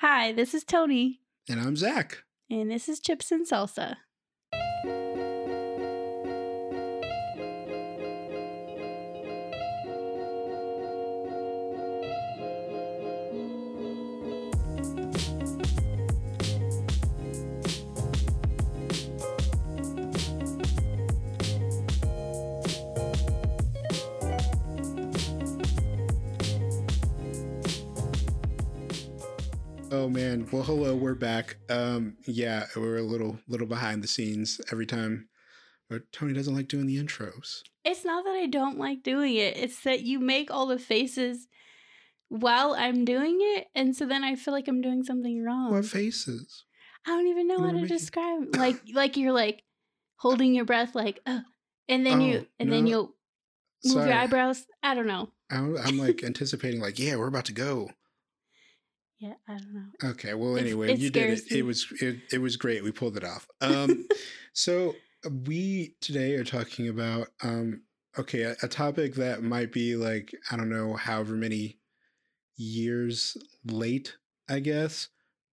Hi, this is Tony, And I'm Zach. and this is Chips and Salsa. Oh man. Well, hello. We're back. Um, yeah, we're a little little behind the scenes every time. But Tony doesn't like doing the intros. It's not that I don't like doing it, it's that you make all the faces while I'm doing it, and so then I feel like I'm doing something wrong. What faces? I don't even know You how to describe like like you're like holding your breath like uh, and then Oh, you and then you'll move Sorry. your eyebrows. I don't know. I'm, I'm like anticipating, like, yeah, we're about to go. Yeah, I don't know. Okay. Well, anyway, it you did it. me. It was it, it was great. We pulled it off. Um, so we today are talking about um, okay, a, a topic that might be like I don't know, however many years late, I guess,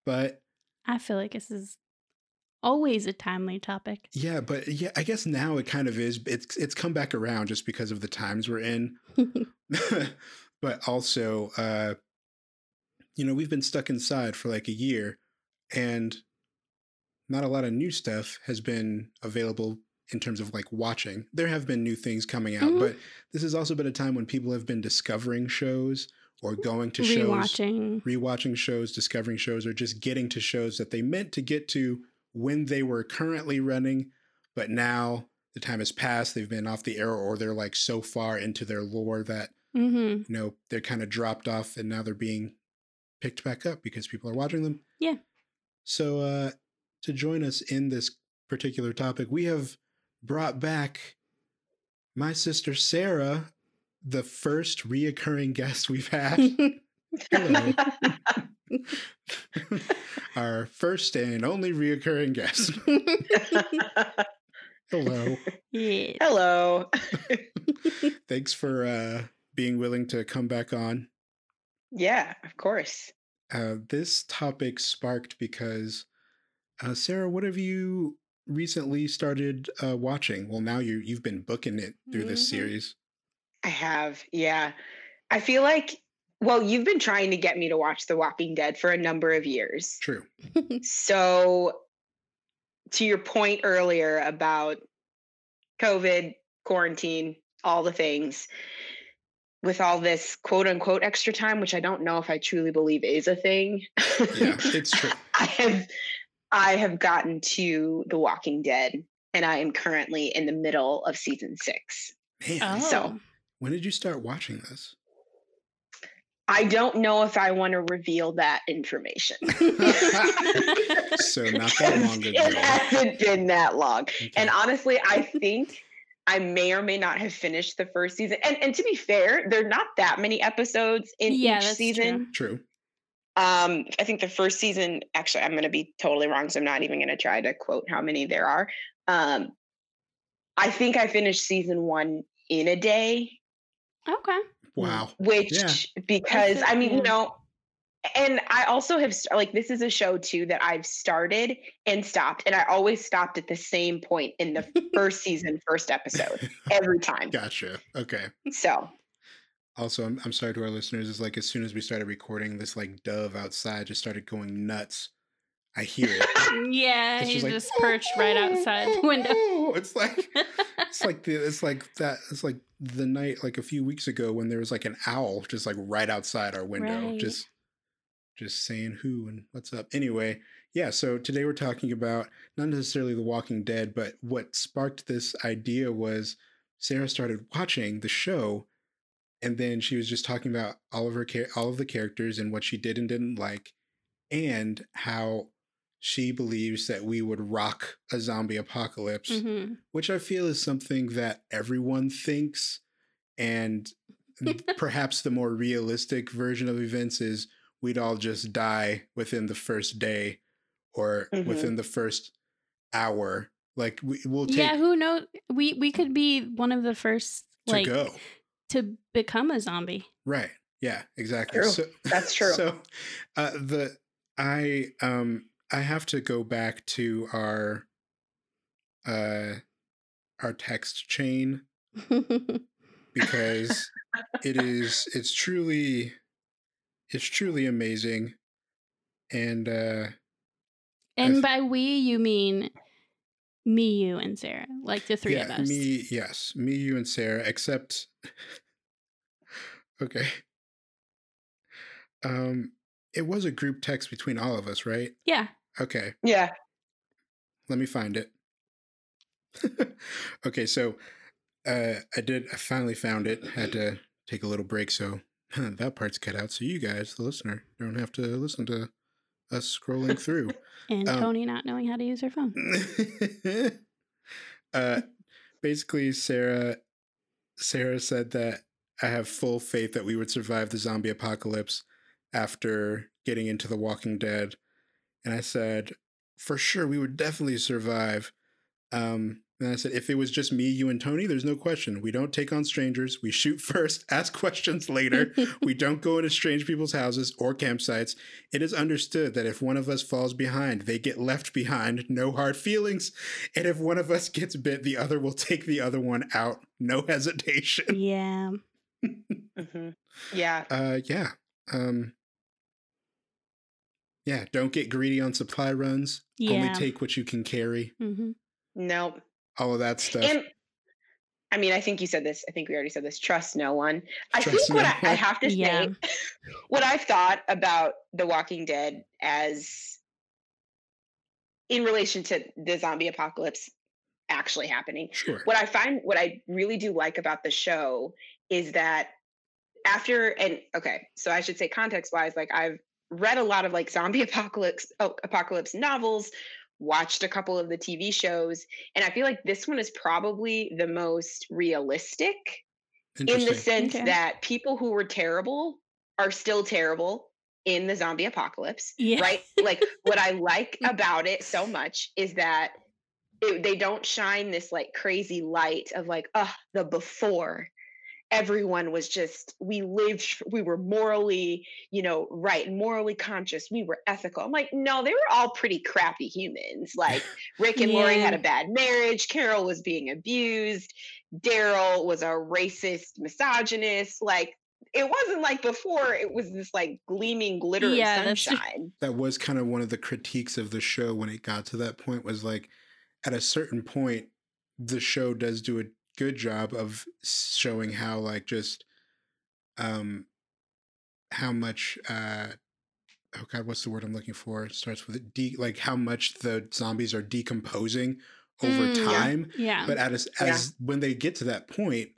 but I feel like this is always a timely topic. Yeah, but yeah, I guess now it kind of is. It's it's come back around just because of the times we're in. but also, uh, you know, we've been stuck inside for like a year, and not a lot of new stuff has been available in terms of like watching. There have been new things coming out, Mhm. but this has also been a time when people have been discovering shows or going to shows Rewatching. rewatching shows, discovering shows, or just getting to shows that they meant to get to when they were currently running, but now the time has passed, they've been off the air, or they're like so far into their lore that Mm-hmm. you know they're kind of dropped off and now they're being picked back up because people are watching them. Yeah. So uh to join us in this particular topic, we have brought back my sister Sarah, the first reoccurring guest we've had. Hello. Our first and only reoccurring guest. Hello. yeah. Hello. Thanks for uh, being willing to come back on. Yeah, of course. Uh, this topic sparked because, uh, Sarah, what have you recently started uh, watching? Well, now you you've been booking it through this Mhm. series. I have. Yeah. I feel like, well, you've been trying to get me to watch The Walking Dead for a number of years. True. So, to your point earlier about COVID, quarantine, all the things, with all this quote unquote extra time, which I don't know if I truly believe is a thing. Yeah, it's true. I have I have gotten to The Walking Dead and I am currently in the middle of season 6. Man, Oh. So- when did you start watching this? I don't know if I want to reveal that information. So not that long ago. It hasn't been that long. Okay. And honestly, I think I may or may not have finished the first season. And and to be fair, there are not that many episodes in Yeah, each that's season. True. Um, I think the first season, actually, I'm going to be totally wrong, so I'm not even going to try to quote how many there are. Um, I think I finished season one in a day, okay. Wow. which Yeah. because I mean, you know, and I also have like this is a show too that I've started and stopped, and I always stopped at the same point in the first season, first episode, every time. Gotcha. Okay. So Also, I'm, I'm sorry to our listeners. It's like as soon as we started recording, this like dove outside just started going nuts. I hear it. Yeah, It's he's just just, like, perched right oh, outside the oh, window. Oh. It's like it's like the it's like that. It's like the night like a few weeks ago when there was like an owl just like right outside our window, Right. just just saying who and what's up. Anyway, yeah. So today we're talking about not necessarily The Walking Dead, but what sparked this idea was Sarah started watching the show, and then she was just talking about all of her all of the characters and what she did and didn't like, and how she believes that we would rock a zombie apocalypse hmm which I feel is something that everyone thinks. And perhaps the more realistic version of events is we'd all just die within the first day or Mhm. within the first hour. Like we, we'll take Yeah, who knows? We we could be one of the first to like go. to become a zombie. Right. Yeah, exactly. True. So That's true. So uh, the I um I have to go back to our uh our text chain because it is it's truly it's truly amazing and uh and I've- by we, you mean me, you, and Sarah, like the three yeah, of us. me yes me you and sarah except okay um it was a group text between all of us right Yeah. okay Yeah. let me find it okay so uh i did i finally found it had to take a little break so that part's cut out so you guys the listener don't have to listen to us scrolling through. And Um, Tony not knowing how to use her phone. uh basically sarah sarah said that i have full faith that we would survive the zombie apocalypse after getting into the walking dead. And i said for sure we would definitely survive. Um and i said if it was just me you and tony there's no question we don't take on strangers we shoot first ask questions later we don't go into strange people's houses or campsites. It is understood that if one of us falls behind, they get left behind, no hard feelings. And if one of us gets bit, the other will take the other one out, no hesitation. yeah. hmm Yeah. Uh yeah. Um Yeah, don't get greedy on supply runs. Yeah. Only take what you can carry. hmm No. All of that stuff. And I mean, I think you said this. I think we already said this. Trust no one. I Trust think what no I, I have to say, Yeah. what I've thought about The Walking Dead as in relation to the zombie apocalypse actually happening. sure. What I find, what I really do like about the show is that after, and okay, so I should say context wise, like I've read a lot of like zombie apocalypse oh, apocalypse novels, watched a couple of the TV shows, and I feel like this one is probably the most realistic in the sense Okay. that people who were terrible are still terrible in the zombie apocalypse Yeah. right like what i like about it so much is that it, they don't shine this like crazy light of like uh the before everyone was just we lived we were morally you know right and morally conscious we were ethical. I'm like no they were all pretty crappy humans. Like rick and lori had a bad marriage carol was being abused daryl was a racist misogynist. Like it wasn't like before it was this like gleaming glitter Yeah, of that's true. sunshine. That was kind of one of the critiques of the show when it got to that point was like at a certain point the show does do a good job of showing how like just um how much uh oh god what's the word i'm looking for it starts with it de- like how much the zombies are decomposing over Mm, time Yeah. but as Yeah. as when they get to that point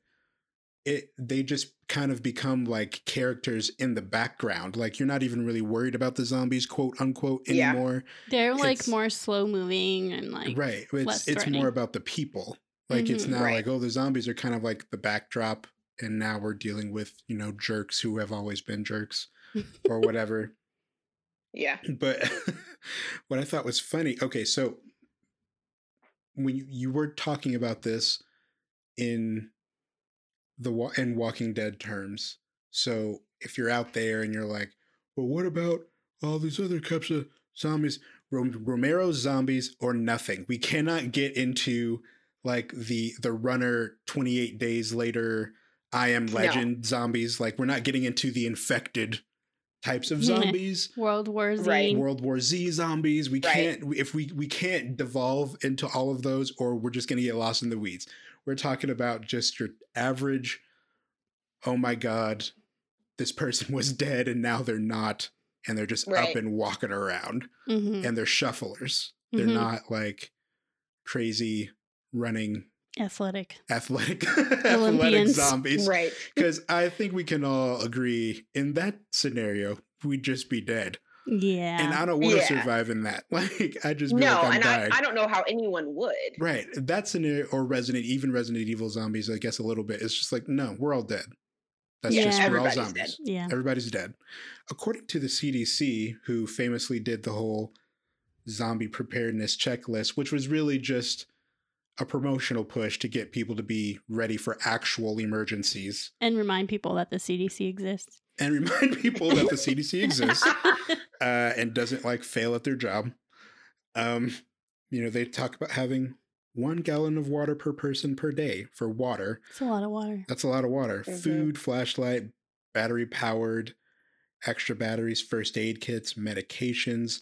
it they just kind of become like characters in the background like you're not even really worried about the zombies quote unquote anymore Yeah. They're like it's- more slow moving and like right it's it's more about the people like it's Mhm. now Right. like oh the zombies are kind of like the backdrop and now we're dealing with you know jerks who have always been jerks or whatever yeah but what I thought was funny. Okay, so when you, you were talking about this in the in Walking Dead terms, so if you're out there and you're like, well, what about all these other types of zombies? Rom- Romero's zombies or nothing. We cannot get into like the the runner 28 days later I am No. legend zombies like we're not getting into the infected types of zombies World War Z. Right. World War Z zombies. We Right. can't if we we can't devolve into all of those, or we're just gonna get lost in the weeds. We're talking about just your average. Oh my god, this person was dead and now they're not, and they're just Right. up and walking around, Mhm. and they're shufflers. They're Mhm. not like crazy running Athletic. athletic athletic zombies. right Because I think we can all agree in that scenario, we'd just be dead. Yeah. And I don't want to Yeah. survive in that. Like I just be no like I'm and dying. I, I don't know how anyone would right. That scenario or Resident even Resident Evil zombies, I guess a little bit. It's just like, no, we're all dead. That's Yeah. just we're all zombies. dead. yeah. Everybody's dead. According to the CDC, who famously did the whole zombie preparedness checklist, which was really just a promotional push to get people to be ready for actual emergencies And remind people that the CDC exists. and remind people that the CDC exists. uh, and doesn't like fail at their job. Um, you know, they talk about having one gallon of water per person per day for water. That's a lot of water. That's a lot of water. Mhm. Food, flashlight, battery powered, extra batteries, first aid kits, medications.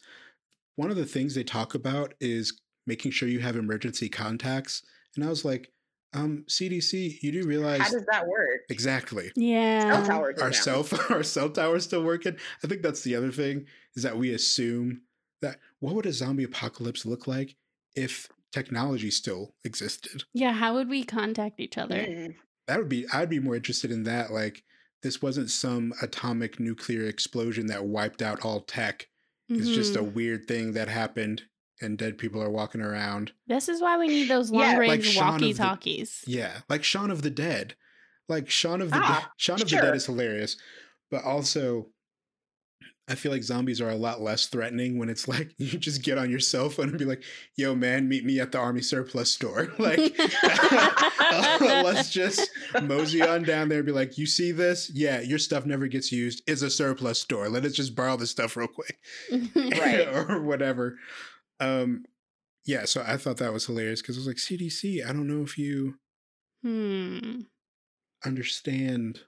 One of the things they talk about is making sure you have emergency contacts. And I was like, um, CDC, you do realize How does that work? exactly. Yeah. Cell towers are Our cell our cell tower's still working. I think that's the other thing is that we assume that what would a zombie apocalypse look like if technology still existed? Yeah. How would we contact each other? Mm. that would be i'd be more interested in that like this wasn't some atomic nuclear explosion that wiped out all tech it's just a Mhm. weird thing that happened and dead people are walking around This is why we need those long like range the- walkie talkies. yeah like shaun of the dead like shaun of the Ah, dead shaun of the dead is hilarious but also i feel like zombies are a lot less threatening when it's like you just get on your cell phone and be like yo man meet me at the army surplus store like let's just mosey on down there and be like, you see this? Yeah, your stuff never gets used. It's a surplus store. Let us just borrow the stuff real quick. Right. or whatever. Um, yeah, so I thought that was hilarious because I was like, CDC, I don't know if you hmm. understand.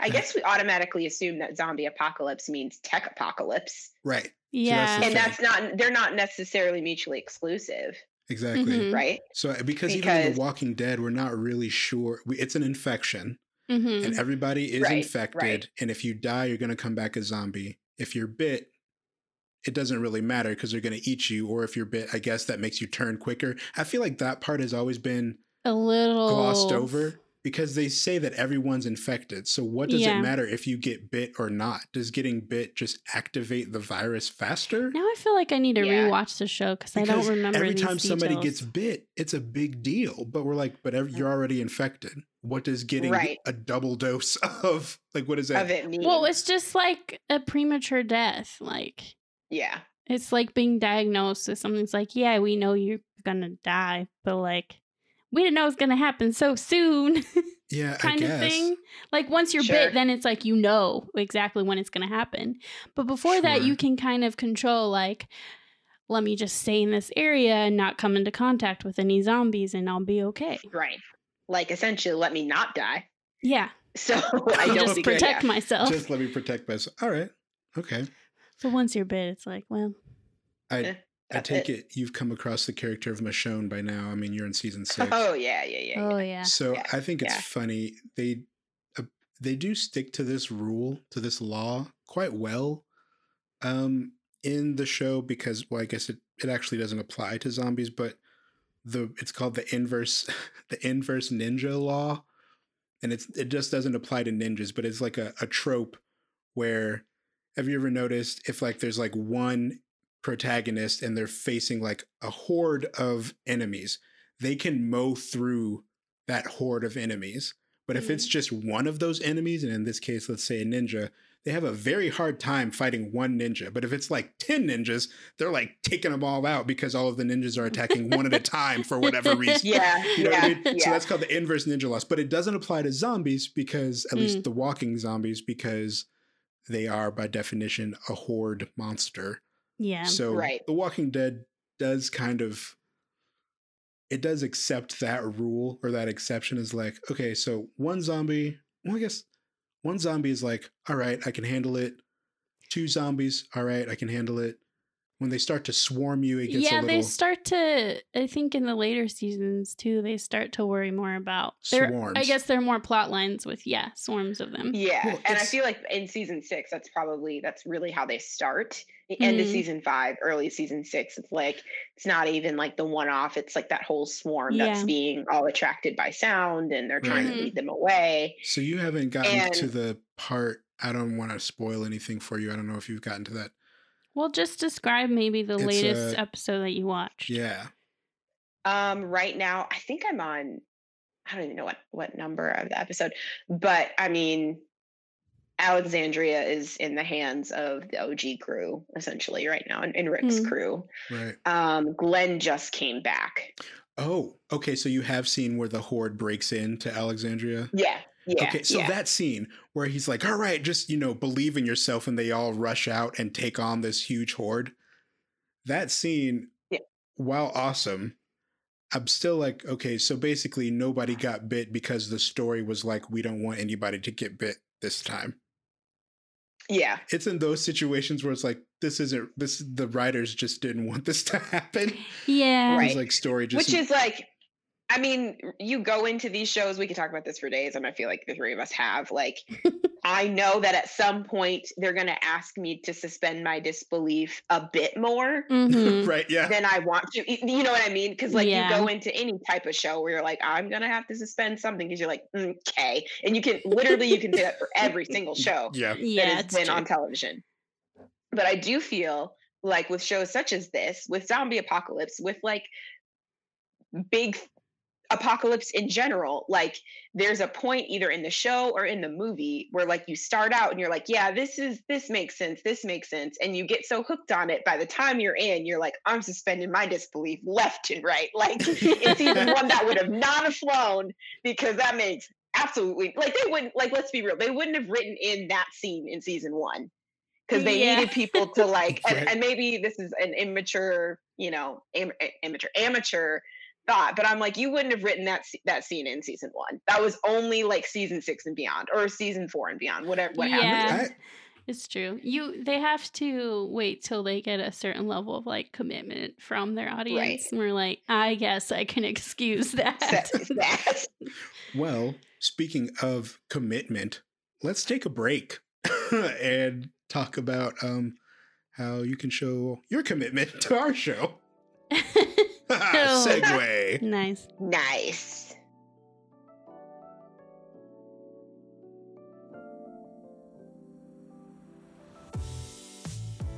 I guess we automatically assume that zombie apocalypse means tech apocalypse. Right. Yeah. the And thing. that's not they're not necessarily mutually exclusive, Exactly. Mhm. right? So because, even in The Walking Dead, we're not really sure. We, it's an infection, Mhm. and everybody is Right, infected. right. And if you die, you're going to come back a zombie. If you're bit, it doesn't really matter because they're going to eat you. Or if you're bit, I guess that makes you turn quicker. I feel like that part has always been a little glossed over because they say that everyone's infected. So what does Yeah. it matter if you get bit or not? Does getting bit just activate the virus faster? Now I feel like I need to Yeah. rewatch the show because I don't remember every these time somebody gets bit, it's a big deal. But we're like, but ev- you're already infected. What does getting Right. a double dose of like what is that? Of it mean. Well, it's just like a premature death. Like yeah. it's like being diagnosed with something. It's like, yeah, we know you're gonna die, but like we didn't know it was gonna happen so soon, yeah, kind of thing. Like once you're Sure. bit, then it's like you know exactly when it's gonna happen. But before that, you can kind of control like. Let me just stay in this area and not come into contact with any zombies, and I'll be okay. Right. Like essentially let me not die. Yeah, So I don't just protect yeah. myself. Just let me protect myself. All right. Okay. So once you're bit, it's like, well, I Eh, I take it. you've come across the character of Michonne by now. I mean, you're in season six. Oh yeah, yeah, yeah. oh yeah. yeah, So Yeah, I think it's yeah. funny they uh, they do stick to this rule to this law quite well um in the show because well I guess it it actually doesn't apply to zombies but the it's called the inverse the inverse ninja law and it's it just doesn't apply to ninjas but it's like a, a trope where have you ever noticed if like there's like one protagonist and they're facing like a horde of enemies they can mow through that horde of enemies. But if it's just one of those enemies, and in this case, let's say a ninja, they have a very hard time fighting one ninja. But if it's like 10 ninjas, they're like taking them all out because all of the ninjas are attacking one at a time for whatever reason. Yeah, You know yeah, what I mean? So that's called the inverse ninja law. But it doesn't apply to zombies because, at Mm. least the walking zombies, because they are by definition a horde monster. yeah. So Right. The Walking Dead does kind of it does accept that rule or that exception is like, okay, so one zombie, well, I guess one zombie is like, all right, I can handle it. Two zombies, all right, I can handle it. When they start to swarm you, it gets yeah, a little they start to. I think in the later seasons too, they start to worry more about. there- I guess there are more plot lines with yeah, swarms of them. Yeah, Well, and I it's- feel like in season six, that's probably that's really how they start. The end of Mhm. season five, early season six, it's like it's not even like the one off. It's like that whole swarm that's being all attracted by sound, and they're trying Right. to lead them away. So you haven't gotten to the part I don't want to spoil anything for you. I don't know if you've gotten to that. Well, just describe maybe the It's, latest uh, episode that you watched. Yeah. Um, right now, I think I'm on. I don't even know what what number of the episode, but I mean, Alexandria is in the hands of the OG crew essentially right now, and, and Rick's Hmm. crew. Right. Um, Glenn just came back. Oh, okay. So you have seen where the horde breaks into Alexandria? Yeah, Yeah. okay, so yeah. that scene where he's like, "All right, just you know, believe in yourself," and they all rush out and take on this huge horde. That scene, Yeah. while awesome, I'm still like, okay, so basically nobody got bit because the story was like, we don't want anybody to get bit this time. yeah. It's in those situations where it's like, this isn't this. The writers just didn't want this to happen. Yeah. Right. It's like story just Which is like, I mean, you go into these shows, we could talk about this for days, and I feel like the three of us have. Like, I know that at some point they're going to ask me to suspend my disbelief a bit more Mhm. right. Yeah. than I want to. You know what I mean? Because, like, Yeah. you go into any type of show where you're like, I'm going to have to suspend something because you're like, okay. And you can literally, you can say that for every single show Yeah. that Yeah, has it's been true. on television. But I do feel like with shows such as this, with zombie apocalypse, with like big apocalypse in general, like there's a point either in the show or in the movie where like you start out and you're like, yeah, this is this makes sense, this makes sense, and you get so hooked on it by the time you're in, you're like, I'm suspending my disbelief left and right. Like it's even one, that would have not have flown because that makes absolutely like they wouldn't like let's be real, they wouldn't have written in that scene in season one because they Yeah. needed people to like and, Right. and maybe this is an immature you know am, amateur amateur thought but i'm like you wouldn't have written that that scene in season one that was only like season six and beyond or season four and beyond whatever what happened yeah, I- it's true. You they have to wait till they get a certain level of like commitment from their audience. And we're like, I guess I can excuse that. That- that- Well, speaking of commitment, let's take a break and talk about um how you can show your commitment to our show. Segue. nice. nice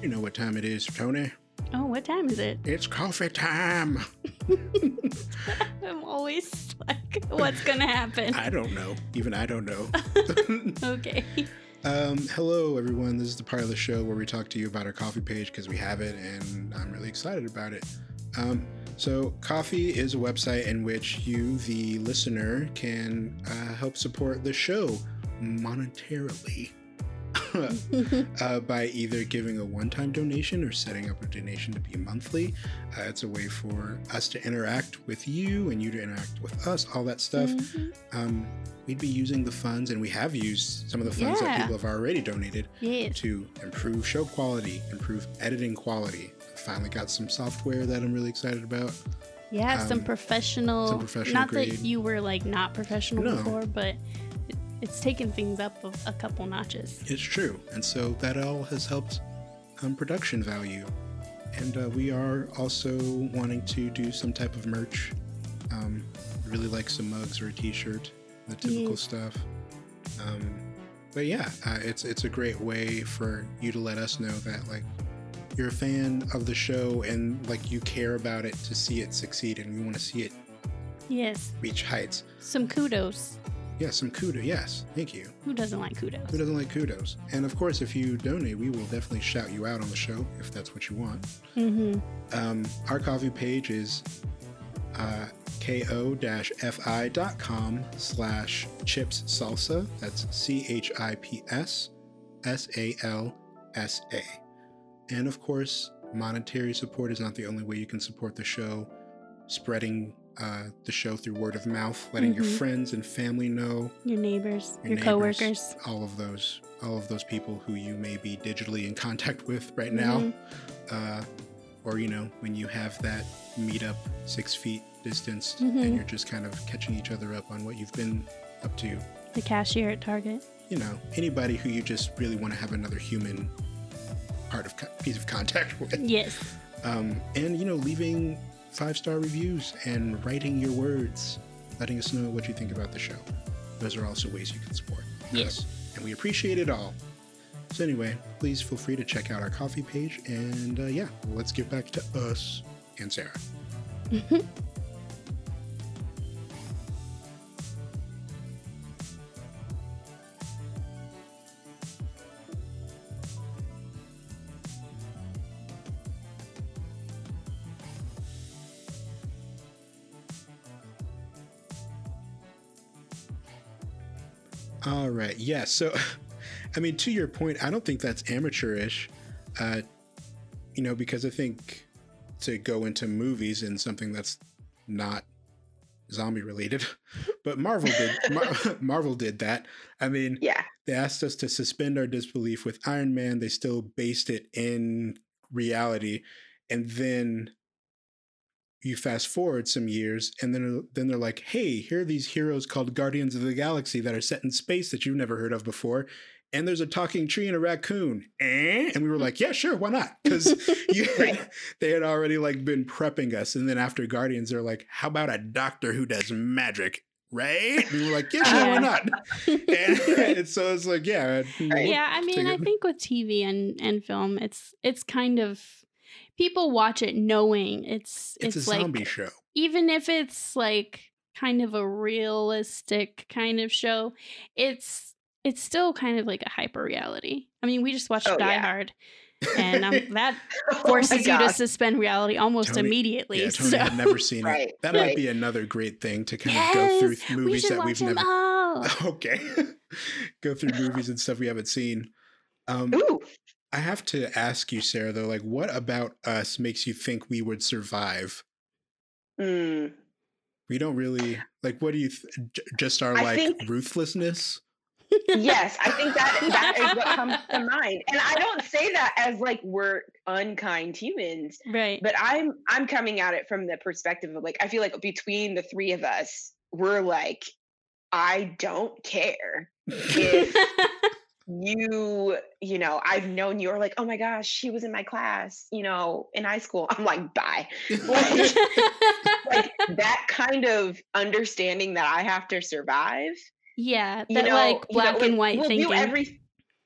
You know what time it is, Tony? Oh, what time is it? It's coffee time. I'm always like, what's gonna happen? I don't know. Even I don't know. okay. Um, hello, everyone. This is the part of the show where we talk to you about our coffee page because we have it and I'm really excited about it. Um, so, Ko-fi is a website in which you, the listener, can uh, help support the show monetarily uh, by either giving a one time donation or setting up a donation to be monthly. Uh, it's a way for us to interact with you and you to interact with us, all that stuff Mhm. um, we'd be using the funds, and we have used some of the funds that people have already donated Yes. to improve show quality, improve editing quality. Finally got some software that I'm really excited about. Yeah, some um, professional. some professional not grade. that you were like not professional No. before, but it's taken things up a, couple notches. It's true, and so that all has helped um, production value. And uh, we are also wanting to do some type of merch. Um, really like some mugs or a T-shirt, the typical Yes. stuff. Um, but yeah, uh, it's it's a great way for you to let us know that like you're a fan of the show and like you care about it to see it succeed, and you want to see it Yes, reach heights. some kudos. Yeah, some kudos. Yes, thank you. Who doesn't like kudos? Who doesn't like kudos? And of course, if you donate, we will definitely shout you out on the show if that's what you want. Mm-hmm. Um, our coffee page is uh, ko-fi.com slash chips salsa. That's C-H-I-P-S S-A-L-S-A. And of course, monetary support is not the only way you can support the show. Spreading uh, the show through word of mouth, letting your Mhm. friends and family know, Your neighbors, your your, neighbors, coworkers. all of those, all of those people who you may be digitally in contact with right now, Mhm. uh, or you know when you have that meetup six feet distance Mhm. and you're just kind of catching each other up on what you've been up to. The cashier at Target. You know anybody who you just really want to have another human part of piece of contact with, Yes. um, and you know leaving five star reviews and writing your words, letting us know what you think about the show. Those are also ways you can support Yes. us, and we appreciate it all. So anyway, please feel free to check out our coffee page, and uh, yeah, let's get back to us and Sarah. right. Yeah. So, I mean, to your point, I don't think that's amateurish. Uh, you know, because I think to go into movies and something that's not zombie related, but Marvel did Mar- Marvel did that. I mean, Yeah. they asked us to suspend our disbelief with Iron Man. They still based it in reality, and then you fast forward some years, and then then they're like, "Hey, here are these heroes called Guardians of the Galaxy that are set in space that you've never heard of before." And there's a talking tree and a raccoon, eh? and we were like, "Yeah, sure, why not?" Because Right. they had already like been prepping us. And then after Guardians, they're like, "How about a doctor who does magic?" Right? And we were like, "Yeah, sure, why not?" And, and so it's like, yeah, Right. Yeah, I mean, I think with TV and and film, it's it's kind of people watch it knowing it's it's, it's, a like zombie show. even if it's like kind of a realistic kind of show, it's it's still kind of like a hyper reality. I mean, we just watched Oh, Die yeah. Hard, and um, that Oh forces you to suspend reality almost Tony- immediately. Yeah, Tony so had never seen Right, it. That might be another great thing to kind of go through Yes, th- we movies that watch we've them never. all. okay, go through movies and stuff we haven't seen. Um, Ooh. I have to ask you, Sarah, though, like, what about us makes you think we would survive? Mm. We don't really like. What do you? Th- j- just our I like think- ruthlessness? Yes, I think that that is what comes to mind. And I don't say that as like we're unkind humans, right. but I'm I'm coming at it from the perspective of like I feel like between the three of us, we're like, I don't care if you, you know, I've known you're like, oh my gosh, she was in my class, you know, in high school. I'm like, bye. Like, like that kind of understanding that I have to survive. yeah, You that know, like you know, black and white we'll thinking. do every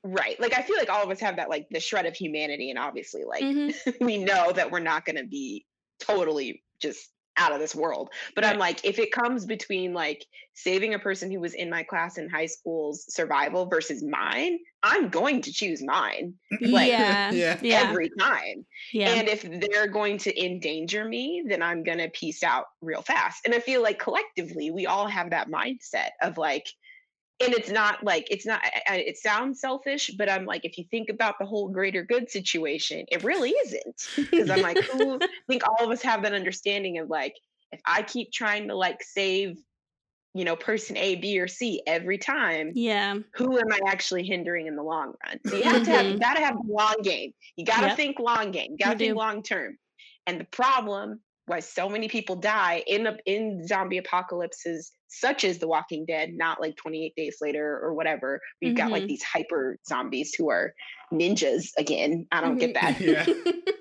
right. Like I feel like all of us have that like the shred of humanity, and obviously, like Mhm. we know that we're not going to be totally just out of this world. But I'm like, if it comes between like saving a person who was in my class in high school's survival versus mine, I'm going to choose mine like- yeah, Yeah. yeah, every time. yeah. And if they're going to endanger me, then I'm going to piece out real fast. And I feel like collectively, we all have that mindset of like, and it's not like, it's not, it sounds selfish, but I'm like, if you think about the whole greater good situation, it really isn't. Because I'm like, who, I think all of us have that understanding of like, if I keep trying to like save, you know, person A, B, or C every time, yeah, who am I actually hindering in the long run? So you have to have, you mm-hmm. gotta have the long game. You gotta Yep. think long game. You gotta You think do. long term. And the problem why so many people die in a, in zombie apocalypses, such as The Walking Dead, not like 28 days later or whatever. We've got like Mhm. these hyper zombies who are ninjas again. I don't get that. Yeah.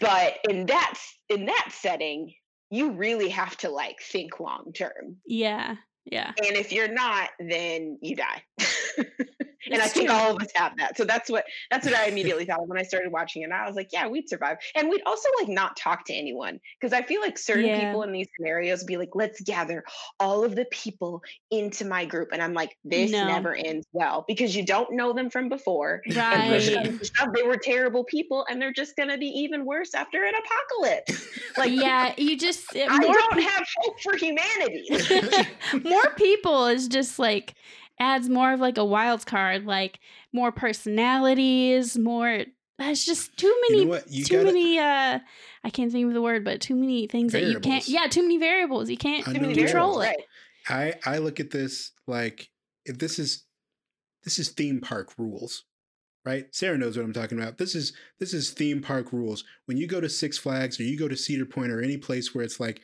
But in that in that setting, you really have to like think long term. yeah, yeah. And if you're not, then you die. and I think true. all of us have that. So that's what that's what I immediately thought of when I started watching it. And I was like, yeah, we'd survive. And we'd also like not talk to anyone. Because I feel like certain Yeah. people in these scenarios be like, let's gather all of the people into my group. And I'm like, this No. never ends well because you don't know them from before. Right. they were terrible people and they're just gonna be even worse after an apocalypse. Like yeah, you just it- I don't pe- have hope for humanity. more people is just like adds more of like a wild card, like more personalities, more. That's just too You many. know what? You too gotta- many. Uh, I can't think of the word, but too many things that you can't. Yeah, too many variables. You can't I Too know many control variables, it. right. I I look at this like if this is this is theme park rules, right? Sarah knows what I'm talking about. This is this is theme park rules. When you go to Six Flags or you go to Cedar Point or any place where it's like,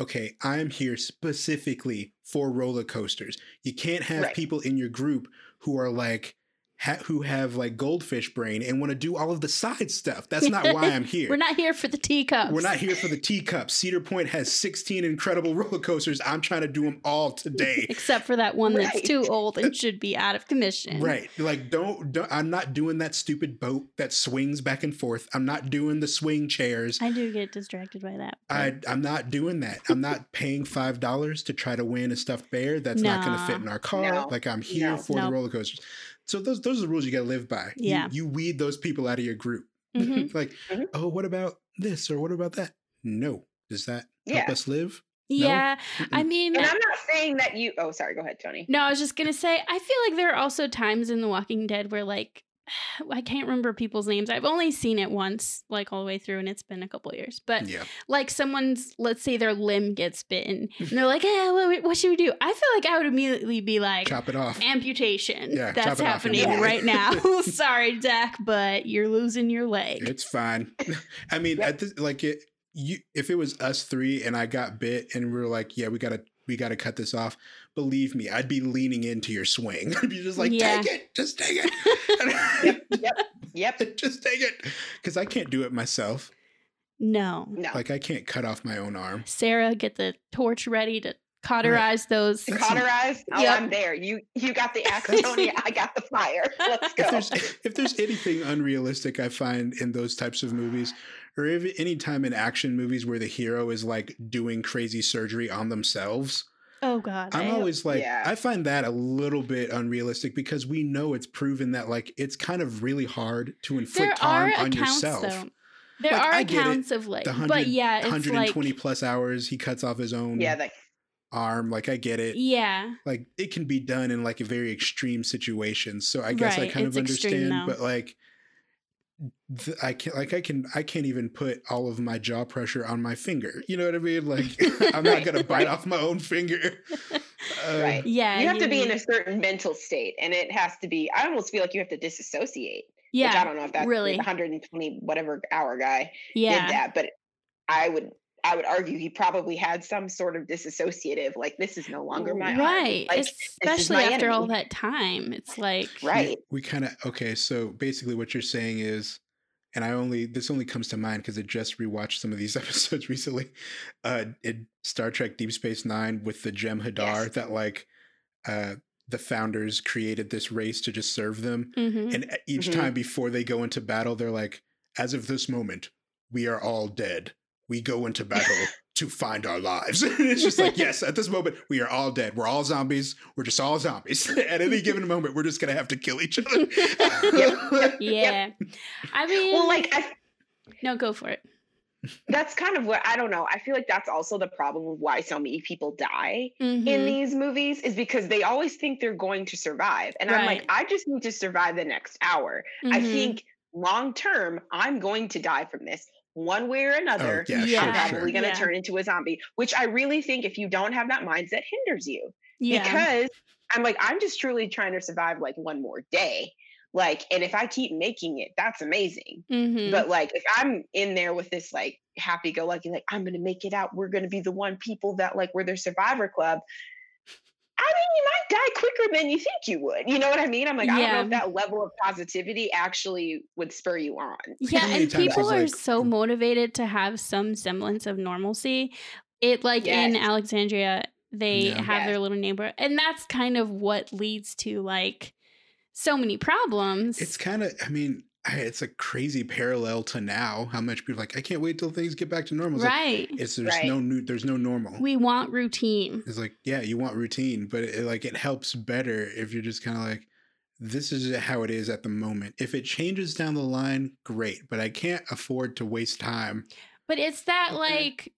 okay, I'm here specifically for roller coasters. You can't have Right. people in your group who are like ha- who have like goldfish brain and want to do all of the side stuff. That's not why I'm here. We're not here for the teacups. We're not here for the teacups. Cedar Point has 16 incredible roller coasters. I'm trying to do them all today. Except for that one that's too old and should be out of commission. Right. Like don't, don't I'm not doing that stupid boat that swings back and forth. I'm not doing the swing chairs. I do get distracted by that. I I'm not doing that. I'm not paying five dollars to try to win a stuffed bear that's not going to fit in our car. No. Like I'm here No. for Nope. the roller coasters. So those those are the rules you got to live by. Yeah. You, weed those people out of your group. Mhm. like, Mhm. oh, what about this or what about that? No. Does that help Yeah. us live? Yeah. I mean, And I'm not saying that you. Oh, sorry. Go ahead, Tony. no, I was just going to say, I feel like there are also times in The Walking Dead where, like, I can't remember people's names. I've only seen it once, like all the way through, and it's been a couple years. But Yeah. like someone's, let's say their limb gets bitten, and they're like, "Eh, what, what should we do?" I feel like I would immediately be like, Chop it off. amputation. Yeah, That's chop it off happening right now. Sorry, Dak, but you're losing your leg. It's fine. I mean, Yep. at this, like it, you if it was us three and I got bit and we are like, yeah, we gotta we gotta cut this off. Believe me, I'd be leaning into your swing. I'd be just like, Yeah. take it, just take it, Yep. Yep. Yep. just take it, because I can't do it myself. no. No. Like I can't cut off my own arm. Sarah, get the torch ready to cauterize those. That's- cauterize. Oh, Yep. I'm there. You you got the axe, That's- Tony. I got the fire. Let's go. If there's if there's anything unrealistic I find in those types of movies, or if any time in action movies where the hero is like doing crazy surgery on themselves, Oh God. I'm I- always like, Yeah. I find that a little bit unrealistic because we know it's proven that like it's kind of really hard to inflict are harm on accounts yourself. though. There Like, are I get it. accounts of like, The but 100 yeah, it's 120 like, plus hours, he cuts off his own yeah. Like arm. Like I get it. yeah, Like it can be done in like a very extreme situation. So I guess I kind of it's extreme, understand, but like th- I can't like I can I can't even put all of my jaw pressure on my finger. You know what I mean? Like I'm not gonna bite off my own finger. Uh, Right. yeah. you have to be in a certain mental state, and it has to be. I almost feel like you have to disassociate. yeah, Which I don't know if that's really. 120 whatever hour guy yeah. did that, but I would. I would argue he probably had some sort of disassociative, like this is no longer my arm. right, Like, especially my after all that time. It's like, right. we kind of okay so basically what you're saying is and i only this only comes to mind because i just rewatched some of these episodes recently uh in star trek deep space nine with the Jem'Hadar Yes. that like uh the founders created this race to just serve them mhm. and e, each Mhm. time before they go into battle they're like as of this moment we are all dead we go into battle to find our lives and it's just like yes at this moment we are all dead we're all zombies we're just all zombies at any given moment we're just gonna have to kill each other yeah. I mean, Well, like I, no, go for it. that's kind of what I don't know. I feel like that's also the problem of why so many people die in Mhm. these movies is because they always think they're going to survive. And I'm like, I just need to survive the next hour. I Mhm. think long term, I'm going to die from this one way or another. Oh, yeah, Yeah. I'm probably sure. going to Yeah. turn into a zombie, which I really think if you don't have that mindset hinders you yeah, because I'm like, I'm just truly trying to survive like one more day. Like, and if I keep making it, that's amazing. Mhm. But like, if I'm in there with this like happy go lucky, like, I'm going to make it out, we're going to be the one people that like, we're their survivor club. I mean, you might die quicker than you think you would. You know what I mean? I'm like, I don't know if that level of positivity actually would spur you on. Yeah, and people are like- so mm. motivated to have some semblance of normalcy. It like in Alexandria, they Yeah. have Yes. their little neighborhood, and that's kind of what leads to like so many problems. it's kind of i mean I- it's a crazy parallel to now how much people are like i can't wait till things get back to normal it's like, right. it's there's Right. no new there's no normal we want routine. It's like, yeah, you want routine, but it, like it helps better if you're just kind of like, this is how it is at the moment. If it changes down the line, great, but I can't afford to waste time. But it's that like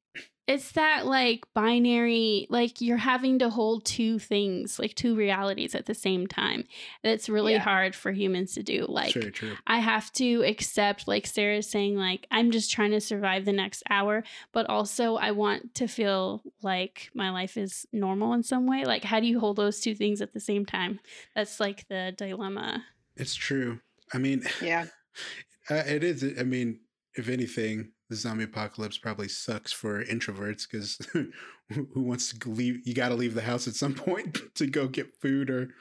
it's that like binary like you're having to hold two things, like two realities at the same time. That's really Yeah. hard for humans to do. Like Very true. I have to accept, like Sarah's saying, like, I'm just trying to survive the next hour, but also I want to feel like my life is normal in some way. Like, how do you hold those two things at the same time? That's like the dilemma. It's true. I mean, Yeah. uh, it is. I mean, if anything, the zombie apocalypse probably sucks for introverts because who wants to leave? You got to leave the house at some point to go get food or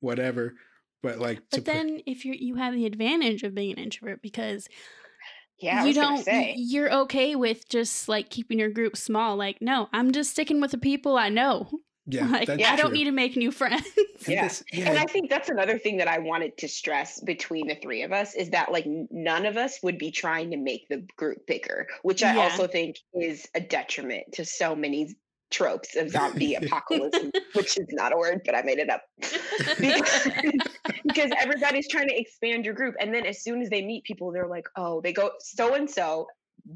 whatever. But like, to But put- then if you're you have the advantage of being an introvert because Yeah. You don't say. you're okay with just like keeping your group small. Like, no, I'm just sticking with the people I know. Yeah, like that's I don't need to make new friends. And Yeah. this- yeah, And I think that's another thing that I wanted to stress between the three of us is that like none of us would be trying to make the group bigger, which I Yeah. also think is a detriment to so many tropes of zombie apocalypse, which is not a word, but I made it up. because, because everybody's trying to expand your group. And then as soon as they meet people, they're like, oh, they go so and so,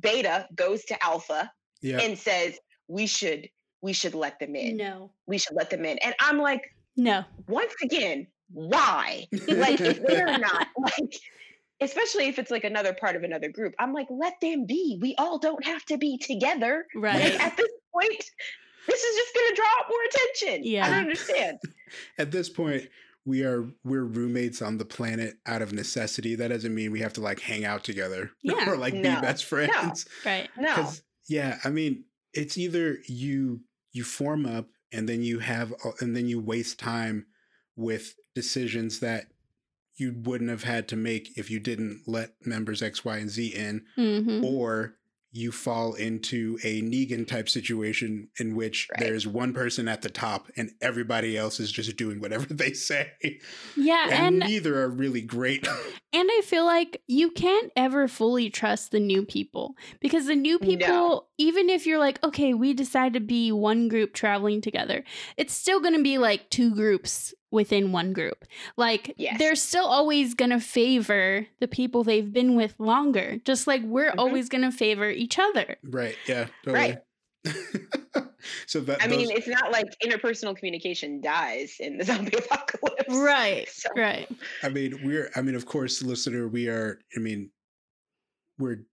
beta goes to alpha yeah. and says, we should we should let them in. No. We should let them in. And I'm like, No. once again, why? like if they're not like especially if it's like another part of another group. I'm like, let them be. We all don't have to be together. Right. Like, at this point, this is just gonna draw up more attention. Yeah. I don't understand. At this point, we are we're roommates on the planet out of necessity. That doesn't mean we have to like hang out together Yeah. or like No. be best friends. Right. No. 'Cause, yeah, I mean, it's either you you form up and then you have and then you waste time with decisions that you wouldn't have had to make if you didn't let members X, Y, and Z in, Mm-hmm. or you fall into a Negan type situation in which Right. there's one person at the top and everybody else is just doing whatever they say. Yeah, And, and neither are really great. and I feel like you can't ever fully trust the new people because the new No. people, even if you're like, okay, we decide to be one group traveling together, it's still going to be like two groups within one group. Like Yes. they're still always going to favor the people they've been with longer, just like we're Mhm. always going to favor each other. right. Yeah. Totally. so that I mean, it's not like interpersonal communication dies in the zombie apocalypse. Right. So, Right. I mean, we're, I mean, of course, listener, we are, I mean, we're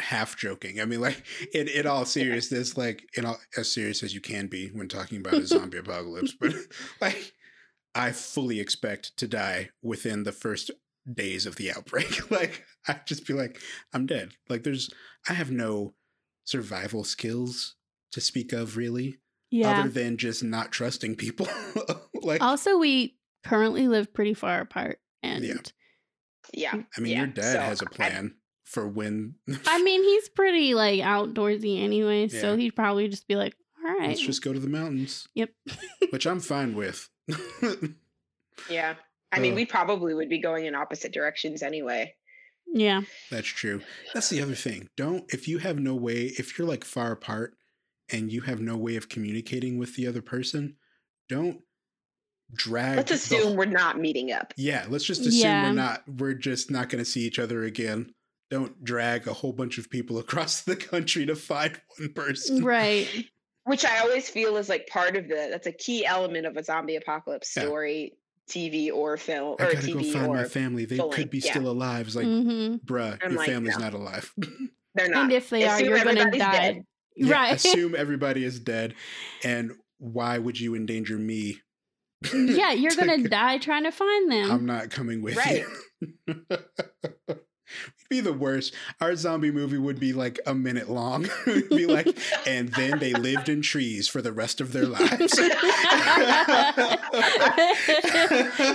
half joking. I mean, like, in, in all seriousness, like, in all, as serious as you can be when talking about a zombie apocalypse, but like, I fully expect to die within the first days of the outbreak. like, I'd just be like, I'm dead. Like, there's, I have no survival skills to speak of, really, Yeah. other than just not trusting people. like, also, we currently live pretty far apart. And Yeah. yeah. I mean, yeah, your dad so has a plan for when. I mean, he's pretty like outdoorsy anyway, so he'd probably just be like, "All right, Let's just go to the mountains. Yep. Which I'm fine with. Yeah. I mean, we probably would be going in opposite directions anyway. yeah, That's true. That's the other thing. Don't, if you have no way, if you're like far apart and you have no way of communicating with the other person, don't drag. Let's assume wh- we're not meeting up. Yeah, let's just assume Yeah. we're not, we're just not going to see each other again. Don't drag a whole bunch of people across the country to find one person. right, Which I always feel is like part of the that's a key element of a zombie apocalypse Yeah. story, TV or film I or gotta go TV find my or family. They full could be yeah. still alive. It's like, hmm bruh, I'm your like, family's no. not alive. they're not. and if they are, you're gonna die. dead. Yeah, right, assume everybody is dead. And why would you endanger me? yeah, you're to gonna go- die trying to find them. I'm not coming with Right. you. It'd be the worst. Our zombie movie would be like a minute long. It'd be like, and then they lived in trees for the rest of their lives.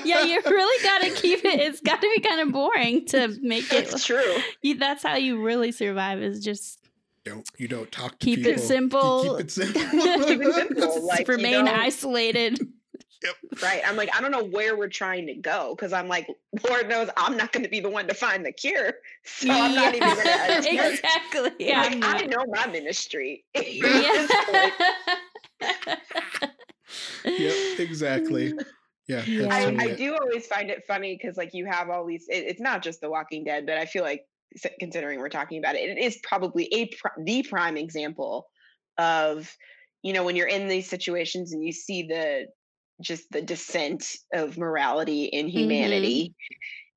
yeah, you really gotta keep it. It's got to be kind of boring to make it. It's true. You, that's how you really survive. Is just don't you don't talk to keep people. it You simple. Keep it simple. Keep it simple. Like, you remain don't- isolated. Right. I'm like, I don't know where we're trying to go because I'm like, Lord knows I'm not going to be the one to find the cure. So I'm not even going to. attempt. exactly. Yeah, I'm like, I know my ministry. Yeah. yep, exactly. Yeah, Yeah. I, totally I do always find it funny because like you have all these. It, it's not just The Walking Dead, but I feel like considering we're talking about it, it is probably a pr- the prime example of you know when you're in these situations and you see the just the descent of morality in mm-hmm. humanity.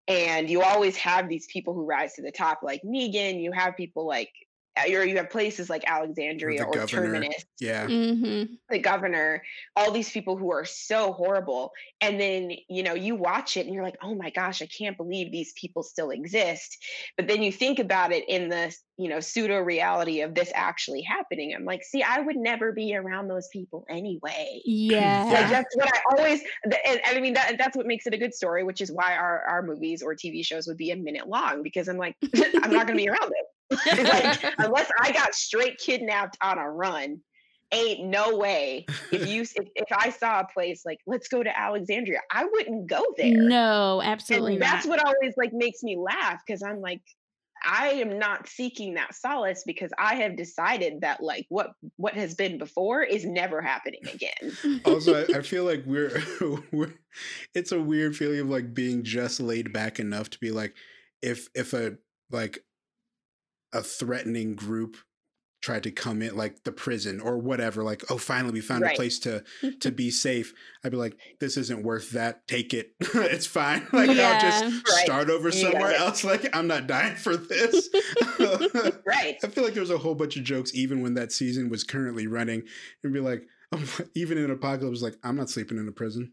And you always have these people who rise to the top, like Negan. You have people like, or you have places like Alexandria the or. Terminus Yeah. hmm the governor, all these people who are so horrible. And then, you know, you watch it and you're like, oh my gosh, I can't believe these people still exist. But then you think about it in the, you know, pseudo reality of this actually happening. I'm like, see, I would never be around those people anyway. Like Yeah. that's what I always, and, and I mean, that, that's what makes it a good story, which is why our, our movies or TV shows would be a minute long because I'm like, I'm not going to be around them. Like, unless I got straight kidnapped on a run, ain't no way. If you if, if I saw a place like let's go to Alexandria, I wouldn't go there. no, absolutely and that's not. what always like makes me laugh because I'm like, I am not seeking that solace because I have decided that like what what has been before is never happening again. also I, I feel like we're, we're it's a weird feeling of like being just laid back enough to be like if if a like a threatening group tried to come in like the prison or whatever like oh finally we found Right. a place to to be safe i'd be like this isn't worth that take it it's fine like i'll just Right. start over You somewhere else like i'm not dying for this Right. i feel like there was a whole bunch of jokes even when that season was currently running and be like oh, even in apocalypse like i'm not sleeping in a prison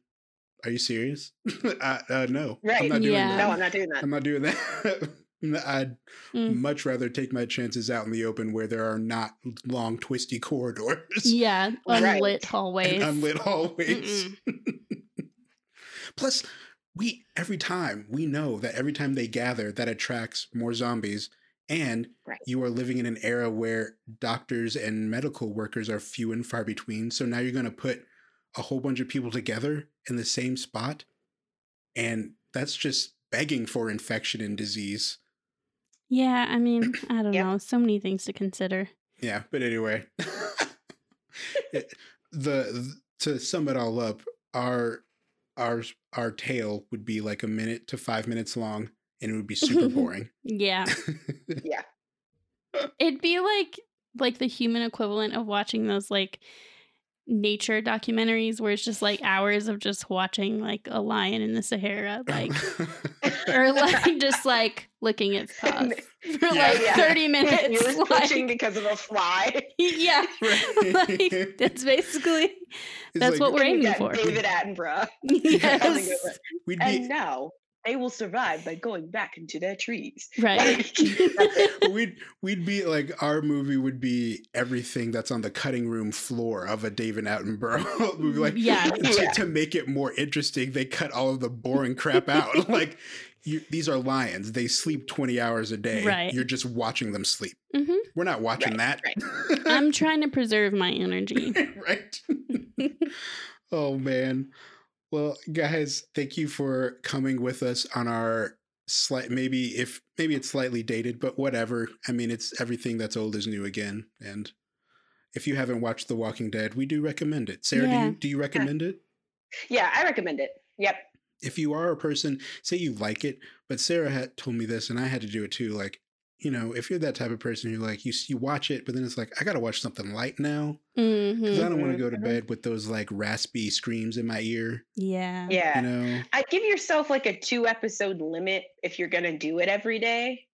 are you serious uh, uh, no i'm Right. not doing Yeah. that No, I'm not doing that. I'm not doing that. I'd Mm. much rather take my chances out in the open where there are not long, twisty corridors Yeah, Right. unlit hallways. and unlit hallways. Plus, we every time we know that every time they gather, that attracts more zombies. And Right. you are living in an era where doctors and medical workers are few and far between. So now you're going to put a whole bunch of people together in the same spot. And that's just begging for infection and disease. Yeah, I mean, I don't Yep. know. So many things to consider. Yeah, but anyway, it- the, to sum it all up, our our our tale would be like a minute to five minutes long, and it would be super boring. Yeah. Yeah. It'd be like like the human equivalent of watching those like nature documentaries where it's just like hours of just watching like a lion in the Sahara, like or like just like looking at stuff for Yeah, like yeah. 30 minutes. you were like- because of a fly. yeah. Right. like, that's basically It's that's what we're aiming Yeah, for. David Attenborough. yes. we'd And be now they will survive by going back into their trees. Right. Like, that's it. we'd we'd be like our movie would be everything that's on the cutting room floor of a David Attenborough movie. Like Yeah. to, Yeah. to make it more interesting, they cut all of the boring crap out. like you, these are lions; they sleep twenty hours a day. Right. You're just watching them sleep. hmm We're not watching Right, that. I'm trying to preserve my energy. right. oh man. Well, guys, thank you for coming with us on our slight maybe if maybe it's slightly dated, but whatever. I mean, it's everything that's old is new again. And if you haven't watched The Walking Dead, we do recommend it. Sarah, do you do you uh, recommend it? Yeah, I recommend it. Yep. If you are a person, say you like it, but Sarah had told me this and I had to do it too. Like, you know, if you're that type of person, you're like, you you watch it, but then it's like, I gotta watch something light now. Because hmm I don't want to go to Mhm. bed with those like raspy screams in my ear. Yeah. Yeah. You know, I give yourself like a two episode limit if you're gonna do it every day.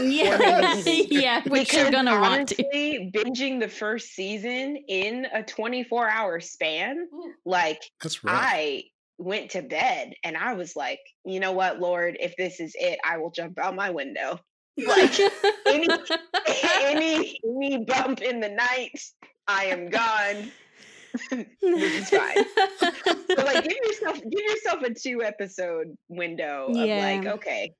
Yeah. maybe- yeah. Which you're Because gonna want to. honestly, binging the first season in a 24 hour span, like that's right. I went to bed and I was like, you know what, Lord, if this is it, I will jump out my window. Like any any any bump in the night, I am gone. this is fine. So like give yourself give yourself a two episode window of like, okay.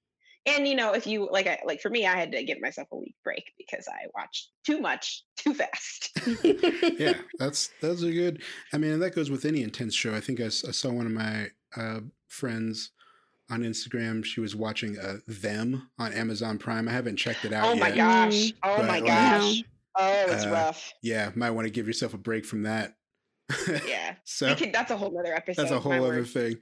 And you know, if you like I like for me, I had to give myself a week break because I watched too much too fast. yeah, that's that's a good. I mean, and that goes with any intense show. I think I saw one of my uh, friends on Instagram. She was watching uh, Them on Amazon Prime. I haven't checked it out oh yet. my gosh. Oh But, my like, gosh. Oh, it's uh, rough. Yeah, might want to give yourself a break from that. Yeah. so We could, that's a whole nother episode. that's a whole other word. thing.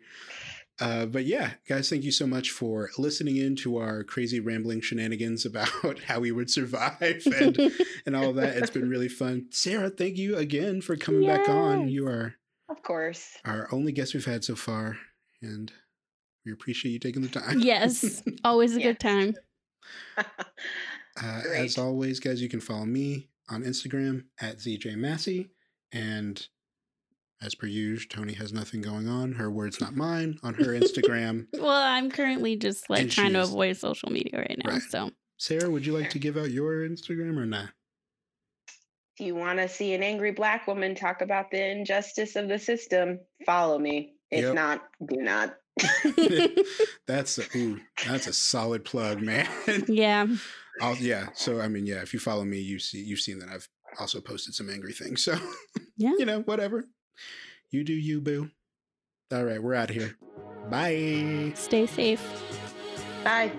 Uh, but yeah, guys, thank you so much for listening in to our crazy rambling shenanigans about how we would survive and and all of that. It's been really fun. Sarah, thank you again for coming back on. You are Of course. our only guest we've had so far, and we appreciate you taking the time. yes. Always a Yeah. good time. Uh, as always, guys, you can follow me on Instagram at ZJ Massey. And as per usual, Tony has nothing going on. Her words, not mine, on her Instagram. Well, I'm currently just like And trying to she's- avoid social media right now. Right. So Sarah, would you like to give out your Instagram or not? If you want to see an angry black woman talk about the injustice of the system, follow me. If Yep. not, do not. that's a ooh, that's a solid plug, man. yeah. I'll, yeah. So I mean, yeah, if you follow me, you see you've seen that I've also posted some angry things. So Yeah. you know, whatever. You do you, boo. All right, we're out of here. Bye. Stay safe. Bye.